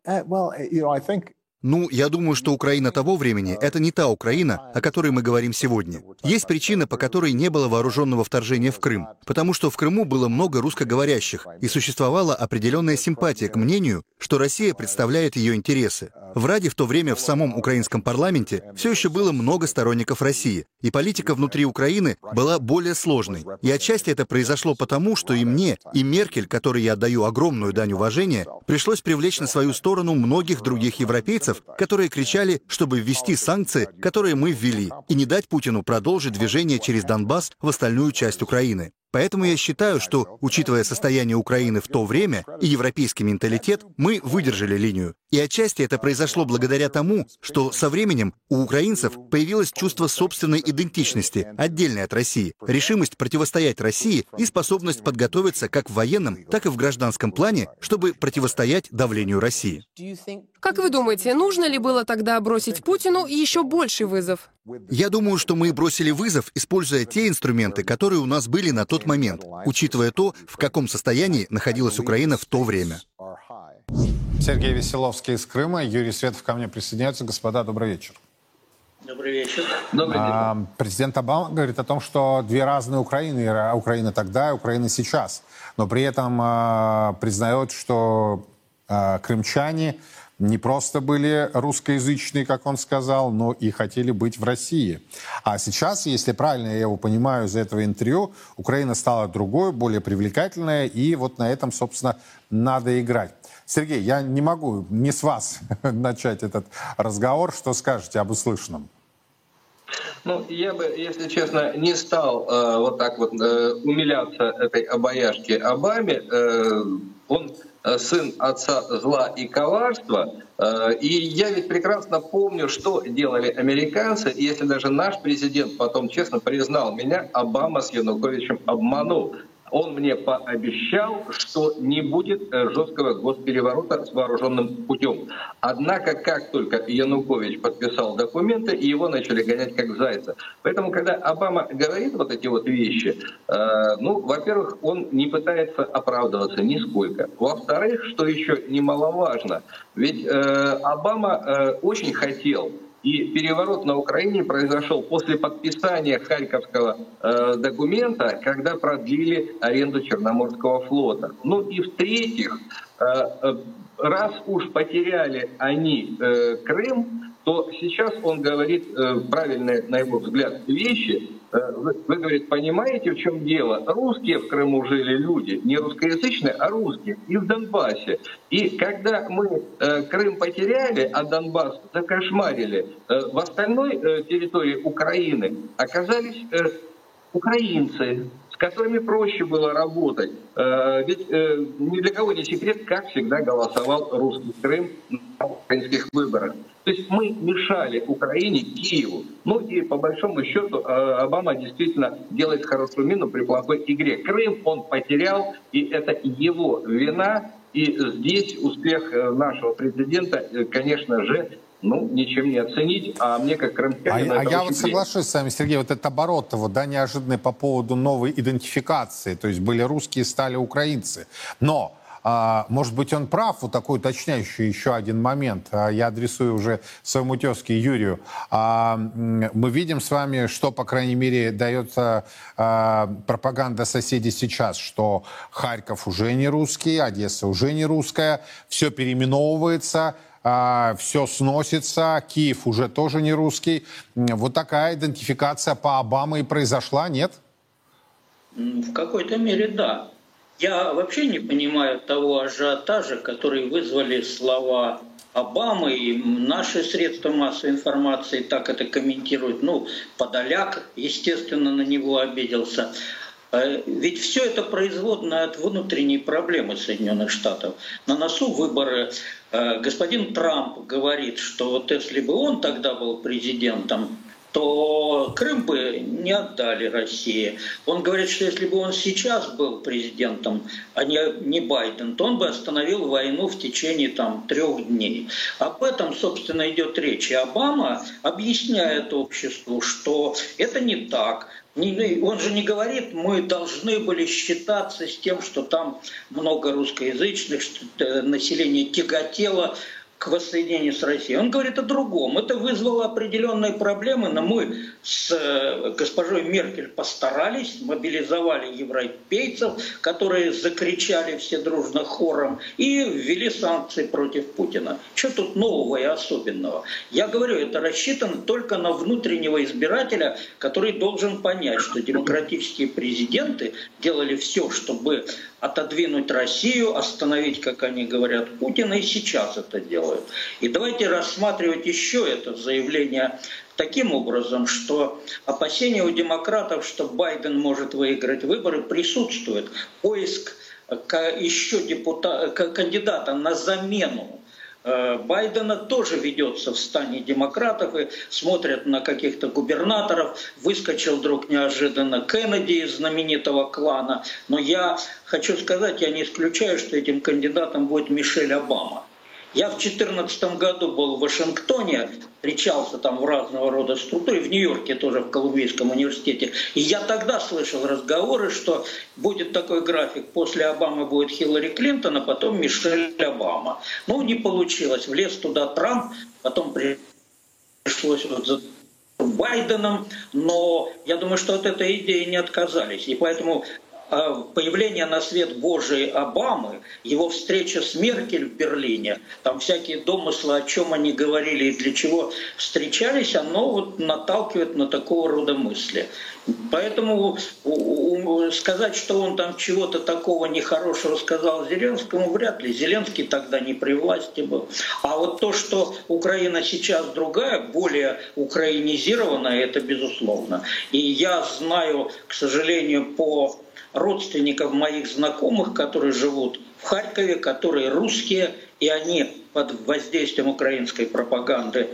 Uh, well, eh, you know, I think Ну, я думаю, что Украина того времени — это не та Украина, о которой мы говорим сегодня. Есть причина, по которой не было вооруженного вторжения в Крым. Потому что в Крыму было много русскоговорящих, и существовала определенная симпатия к мнению, что Россия представляет ее интересы. В Раде в то время в самом украинском парламенте все еще было много сторонников России, и политика внутри Украины была более сложной. И отчасти это произошло потому, что и мне, и Меркель, которой я отдаю огромную дань уважения, пришлось привлечь на свою сторону многих других европейцев, лидеров, которые кричали, чтобы ввести санкции, которые мы ввели, и не дать Путину продолжить движение через Донбасс в остальную часть Украины. Поэтому я считаю, что, учитывая состояние Украины в то время и европейский менталитет, мы выдержали линию. И отчасти это произошло благодаря тому, что со временем у украинцев появилось чувство собственной идентичности, отдельной от России, решимость противостоять России и способность подготовиться как в военном, так и в гражданском плане, чтобы противостоять давлению России. Как вы думаете, нужно ли было тогда бросить Путину еще больший вызов? Я думаю, что мы бросили вызов, используя те инструменты, которые у нас были на тот момент, учитывая то, в каком состоянии находилась Украина в то время. Сергей Веселовский из Крыма, Юрий Светов ко мне присоединяются. Господа, добрый вечер. Добрый вечер. Добрый день. А, президент Обама говорит о том, что две разные Украины, Украина тогда и Украина сейчас. Но при этом а, признает, что а, крымчане не просто были русскоязычные, как он сказал, но и хотели быть в России. А сейчас, если правильно я его понимаю из этого интервью, Украина стала другой, более привлекательной, и вот на этом, собственно, надо играть. Сергей, я не могу не с вас начать этот разговор. Что скажете об услышанном? Ну, я бы, если честно, не стал э, вот так вот э, умиляться этой обаяшке Обаме. Э, он сын отца зла и коварства. Э, и я ведь прекрасно помню, что делали американцы. Если даже наш президент потом честно признал, меня Обама с Януковичем обманул он мне пообещал, что не будет э, жесткого госпереворота с вооруженным путем. Однако, как только Янукович подписал документы, его начали гонять как зайца. Поэтому, когда Обама говорит вот эти вот вещи, э, ну, во-первых, он не пытается оправдываться нисколько. Во-вторых, что еще немаловажно, ведь э, Обама э, очень хотел и переворот на Украине произошел после подписания Харьковского э, документа, когда продлили аренду Черноморского флота. Ну и в-третьих, э, э раз уж потеряли они э, Крым, то сейчас он говорит э, правильные, на его взгляд, вещи. Э, вы, вы, говорит, понимаете, в чем дело? Русские в Крыму жили люди, не русскоязычные, а русские, и в Донбассе. И когда мы э, Крым потеряли, а Донбасс закошмарили, э, в остальной э, территории Украины оказались э, украинцы, с которыми проще было работать. Э, ведь э, ни для кого не секрет, как всегда голосовал русский Крым на украинских выборах. То есть мы мешали Украине, Киеву. Ну и по большому счету э, Обама действительно делает хорошую мину при плохой игре. Крым он потерял, и это его вина. И здесь успех нашего президента, конечно же, ну, ничем не оценить, а мне как крымчанин... А, а я вот соглашусь с вами, Сергей, вот этот оборот его, да, неожиданный по поводу новой идентификации, то есть были русские, стали украинцы. Но А, может быть, он прав, вот такой уточняющий еще один момент. А, я адресую уже своему тезке Юрию. А, мы видим с вами, что, по крайней мере, дает пропаганда соседей сейчас, что Харьков уже не русский, Одесса уже не русская, все переименовывается, все сносится, Киев уже тоже не русский. Вот такая идентификация по Обаме и произошла, нет? В какой-то мере да. Я вообще не понимаю того ажиотажа, который вызвали слова Обамы и наши средства массовой информации так это комментируют. Ну, Подоляк, естественно, на него обиделся. Э, ведь все это производно от внутренней проблемы Соединенных Штатов. На носу выборы. Э, господин Трамп говорит, что вот если бы он тогда был президентом, то Крым бы не отдали России. Он говорит, что если бы он сейчас был президентом, а не, не Байден, то он бы остановил войну в течение там, трех дней. Об этом, собственно, идет речь. И Обама объясняет обществу, что это не так. Он же не говорит, мы должны были считаться с тем, что там много русскоязычных, что э, население тяготело к воссоединению с Россией. Он говорит о другом. Это вызвало определенные проблемы, но мы с э, госпожой Меркель постарались, мобилизовали европейцев, которые закричали все дружно хором, и ввели санкции против Путина. Что тут нового и особенного? Я говорю, это рассчитано только на внутреннего избирателя, который должен понять, что демократические президенты делали все, чтобы отодвинуть Россию, остановить, как они говорят, Путина, и сейчас это делают. И давайте рассматривать еще это заявление таким образом, что опасения у демократов, что Байден может выиграть выборы, присутствует. Поиск еще депутата, кандидата на замену Байдена тоже ведется в стане демократов и смотрят на каких-то губернаторов. Выскочил вдруг неожиданно Кеннеди из знаменитого клана. Но я хочу сказать, я не исключаю, что этим кандидатом будет Мишель Обама. Я в 2014 году был в Вашингтоне, встречался там в разного рода структуре, в Нью-Йорке тоже, в Колумбийском университете. И я тогда слышал разговоры, что будет такой график, после Обамы будет Хиллари Клинтон, а потом Мишель Обама. Ну, не получилось. Влез туда Трамп, потом пришлось вот за Байденом, но я думаю, что от этой идеи не отказались. И поэтому появление на свет Божий Обамы, его встреча с Меркель в Берлине, там всякие домыслы, о чем они говорили и для чего встречались, оно вот наталкивает на такого рода мысли. Поэтому сказать, что он там чего-то такого нехорошего сказал Зеленскому, вряд ли. Зеленский тогда не при власти был. А вот то, что Украина сейчас другая, более украинизированная, это безусловно. И я знаю, к сожалению, по родственников моих знакомых, которые живут в Харькове, которые русские, и они под воздействием украинской пропаганды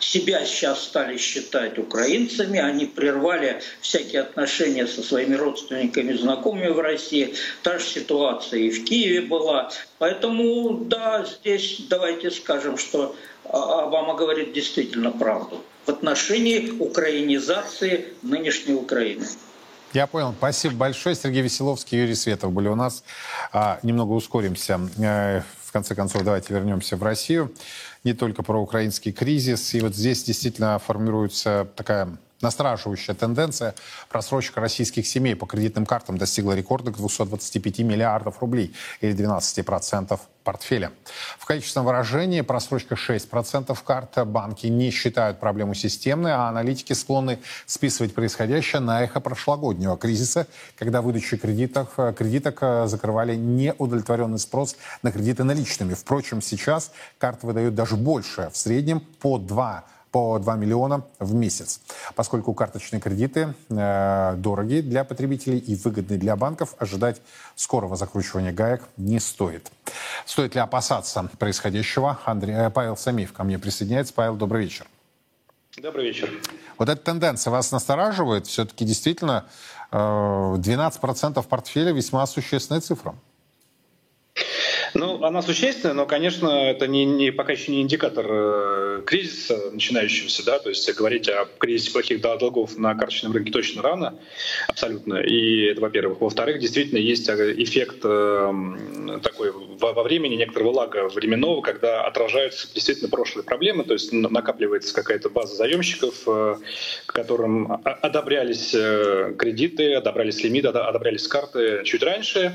себя сейчас стали считать украинцами, они прервали всякие отношения со своими родственниками, знакомыми в России. Та же ситуация и в Киеве была. Поэтому, да, здесь давайте скажем, что Обама говорит действительно правду в отношении украинизации нынешней Украины. Я понял. Спасибо большое. Сергей Веселовский, Юрий Светов были у нас. А, немного ускоримся. Э, в конце концов, давайте вернемся в Россию. Не только про украинский кризис. И вот здесь действительно формируется такая Настораживающая тенденция просрочка российских семей по кредитным картам достигла рекордных 225 миллиардов рублей или 12% портфеля. В количественном выражении просрочка 6% карт. Банки не считают проблему системной, а аналитики склонны списывать происходящее на эхо прошлогоднего кризиса, когда выдачи кредитов, кредиток закрывали неудовлетворенный спрос на кредиты наличными. Впрочем, сейчас карты выдают даже больше, в среднем по 2 по 2 миллиона в месяц. Поскольку карточные кредиты э, дороги для потребителей и выгодны для банков, ожидать скорого закручивания гаек не стоит. Стоит ли опасаться происходящего? Андрей, э, Павел Самиев ко мне присоединяется. Павел, добрый вечер. Добрый вечер. Вот эта тенденция вас настораживает? Все-таки действительно э, 12% портфеля весьма существенная цифра. Ну, она существенная, но, конечно, это не, не, пока еще не индикатор э, кризиса начинающегося, да, то есть говорить о кризисе плохих долгов на карточном рынке точно рано, абсолютно, и это, во-первых. Во-вторых, действительно есть э, эффект э, такой во, во времени, некоторого лага временного, когда отражаются действительно прошлые проблемы, то есть накапливается какая-то база заемщиков, которым одобрялись кредиты, одобрялись лимиты, одобрялись карты чуть раньше,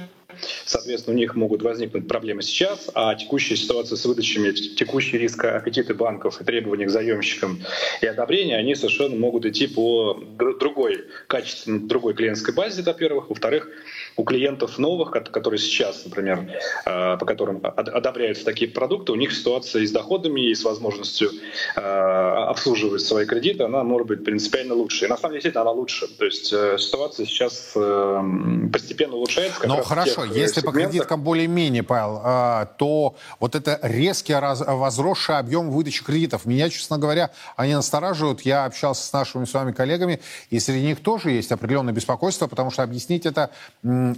Соответственно, у них могут возникнуть проблемы сейчас, а текущая ситуация с выдачами, текущий риск аппетиты банков и требования к заемщикам и одобрения, они совершенно могут идти по другой, качественной, другой клиентской базе, во-первых. Во-вторых, у клиентов новых, которые сейчас, например, э, по которым одобряются такие продукты, у них ситуация и с доходами, и с возможностью э, обслуживать свои кредиты, она может быть принципиально лучше. И на самом деле, действительно, она лучше. То есть э, ситуация сейчас постепенно улучшается. Ну хорошо, если по кредиткам более-менее, Павел, то вот это резкий возросший объем выдачи кредитов, меня, честно говоря, они настораживают. Я общался с нашими с вами коллегами, и среди них тоже есть определенное беспокойство, потому что объяснить это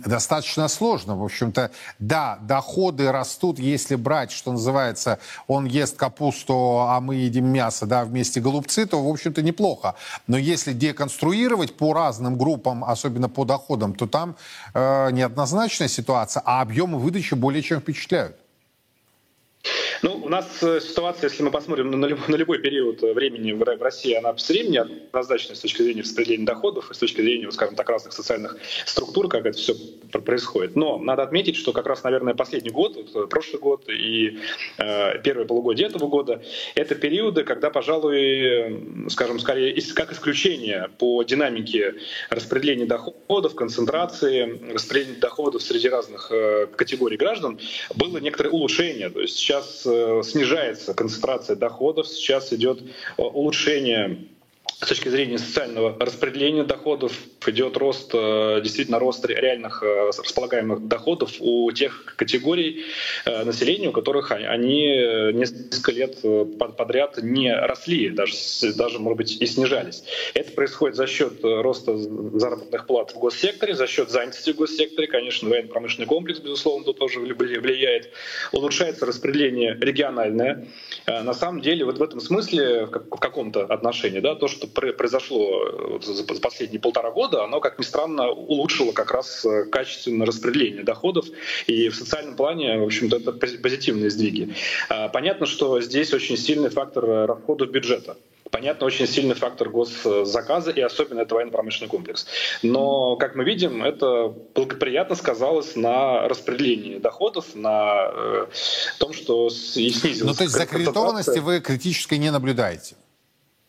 достаточно сложно. В общем-то, да, доходы растут, если брать, что называется, он ест капусту, а мы едим мясо, да, вместе голубцы, то, в общем-то, неплохо. Но если деконструировать по разным группам, особенно по доходам, то там э, неоднозначная ситуация, а объемы выдачи более чем впечатляют. Ну, у нас э, ситуация, если мы посмотрим на, любой, на любой период э, времени в, России, она все время неоднозначная с точки зрения распределения доходов и с точки зрения, скажем так, разных социальных структур, как это все происходит. Но надо отметить, что как раз, наверное, последний год, вот, э, прошлый год и э, первое полугодие этого года, это периоды, когда, пожалуй, скажем, скорее как исключение по динамике распределения доходов, концентрации, распределения доходов среди разных э, категорий граждан, было некоторое улучшение. То есть сейчас Э, снижается концентрация доходов, сейчас идет э, улучшение с точки зрения социального распределения доходов идет рост, э, действительно рост реальных э, располагаемых доходов у тех категорий э, населения, у которых они несколько лет подряд не росли, даже, даже, может быть, и снижались. Это происходит за счет роста заработных плат в госсекторе, за счет занятости в госсекторе. Конечно, военно-промышленный комплекс, безусловно, тут тоже влияет. Улучшается распределение региональное. На самом деле, вот в этом смысле, в каком-то отношении, да, то, что произошло за последние полтора года, оно, как ни странно, улучшило как раз э, качественное распределение доходов. И в социальном плане, в общем-то, это позитивные сдвиги. А, понятно, что здесь очень сильный фактор э, расходов бюджета. Понятно, очень сильный фактор госзаказа, и особенно это военно-промышленный комплекс. Но, как мы видим, это благоприятно сказалось на распределении доходов, на э, том, что снизилось. Ну, то есть закредитованности вы критической не наблюдаете?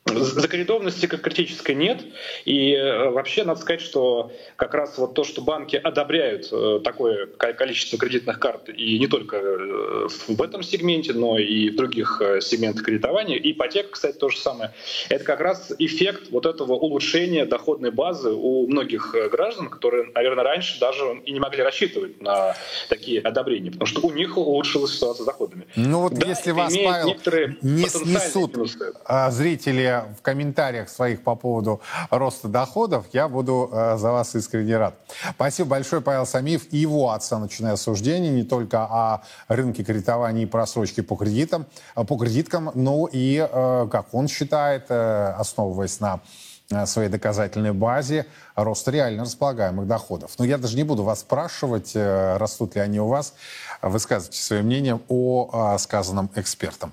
Закредитованности как критической нет. И э, вообще надо сказать, что как раз вот то, что банки одобряют э, такое количество кредитных карт, и не только э, в этом сегменте, но и в других сегментах кредитования, ипотека, кстати, то же самое, это как раз эффект вот этого улучшения доходной базы у многих граждан, которые, наверное, раньше даже и не могли рассчитывать на такие одобрения, потому что у них улучшилась ситуация с доходами. Ну вот да, если вас, Павел, не снесут минусы. А, в комментариях своих по поводу роста доходов, я буду э, за вас искренне рад. Спасибо большое, Павел Самиев, и его оценочное осуждение не только о рынке кредитования и просрочки по кредитам, э, по кредиткам, но и, э, как он считает, основываясь на своей доказательной базе рост реально располагаемых доходов. Но я даже не буду вас спрашивать, растут ли они у вас. Высказывайте свое мнение о сказанном экспертом.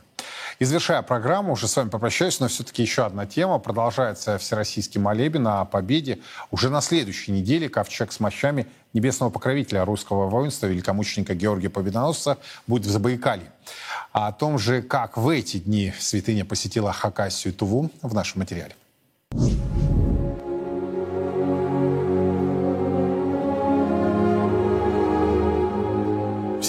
И завершая программу, уже с вами попрощаюсь, но все-таки еще одна тема. Продолжается Всероссийский молебен о победе. Уже на следующей неделе ковчег с мощами небесного покровителя русского воинства, великомученика Георгия Победоносца, будет в Забайкалье. А о том же, как в эти дни святыня посетила Хакасию и Туву, в нашем материале.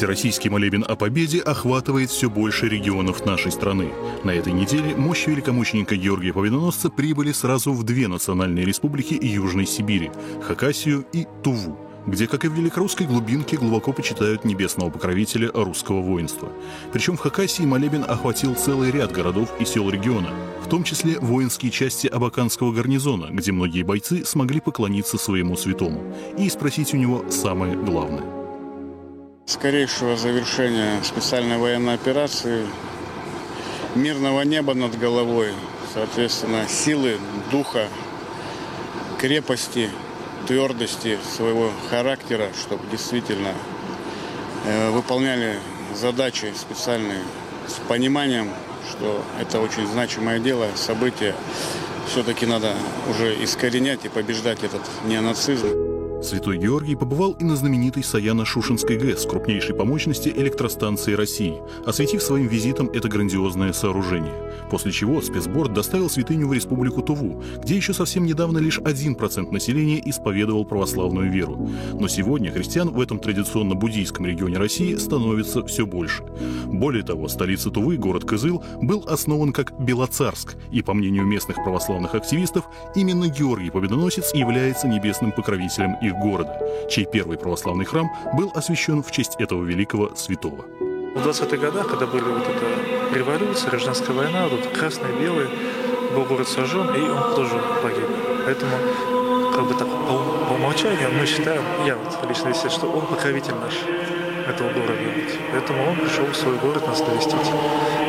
Всероссийский молебен о победе охватывает все больше регионов нашей страны. На этой неделе мощи великомученика Георгия Победоносца прибыли сразу в две национальные республики Южной Сибири – Хакасию и Туву где, как и в великорусской глубинке, глубоко почитают небесного покровителя русского воинства. Причем в Хакасии молебен охватил целый ряд городов и сел региона, в том числе воинские части Абаканского гарнизона, где многие бойцы смогли поклониться своему святому и спросить у него самое главное – Скорейшего завершения специальной военной операции, мирного неба над головой, соответственно, силы, духа, крепости, твердости своего характера, чтобы действительно э, выполняли задачи специальные с пониманием, что это очень значимое дело, событие. Все-таки надо уже искоренять и побеждать этот неонацизм. Святой Георгий побывал и на знаменитой Саяно-Шушенской ГЭС, крупнейшей по мощности электростанции России, осветив своим визитом это грандиозное сооружение. После чего спецборд доставил святыню в республику Туву, где еще совсем недавно лишь 1% населения исповедовал православную веру. Но сегодня христиан в этом традиционно-буддийском регионе России становится все больше. Более того, столица Тувы, город Кызыл, был основан как Белоцарск, и, по мнению местных православных активистов, именно Георгий Победоносец является небесным покровителем их города, чей первый православный храм был освящен в честь этого великого святого. В 20-х годах, когда были вот эта революция, гражданская война, вот красный, белый, был город сожжен, и он тоже погиб. Поэтому, как бы так, по, по умолчанию мы считаем, я вот лично считаю, что он покровитель наш этого города. Поэтому он пришел в свой город нас навестить,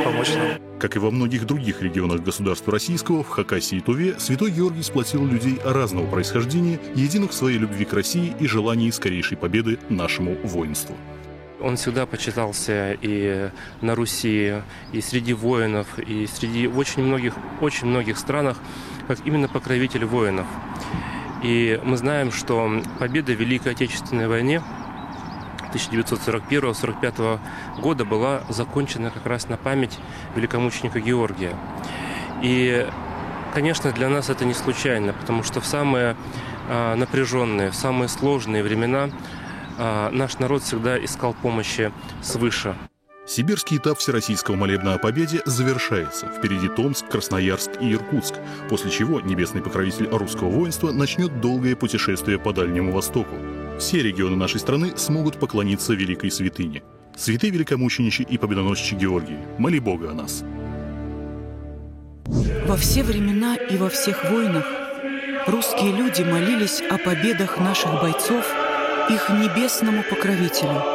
помочь нам. Как и во многих других регионах государства российского, в Хакасии и Туве святой Георгий сплотил людей разного происхождения, единых в своей любви к России и желании скорейшей победы нашему воинству. Он всегда почитался и на Руси, и среди воинов, и среди в очень многих, очень многих странах, как именно покровитель воинов. И мы знаем, что победа в Великой Отечественной войне 1941-1945 года была закончена как раз на память великомученика Георгия. И, конечно, для нас это не случайно, потому что в самые а, напряженные, в самые сложные времена а, наш народ всегда искал помощи свыше. Сибирский этап Всероссийского молебна о победе завершается. Впереди Томск, Красноярск и Иркутск, после чего небесный покровитель русского воинства начнет долгое путешествие по Дальнему Востоку. Все регионы нашей страны смогут поклониться великой святыне. Святый великомученичи и победоносчи Георгий, моли Бога о нас. Во все времена и во всех войнах русские люди молились о победах наших бойцов их небесному покровителю,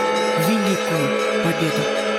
великую победу.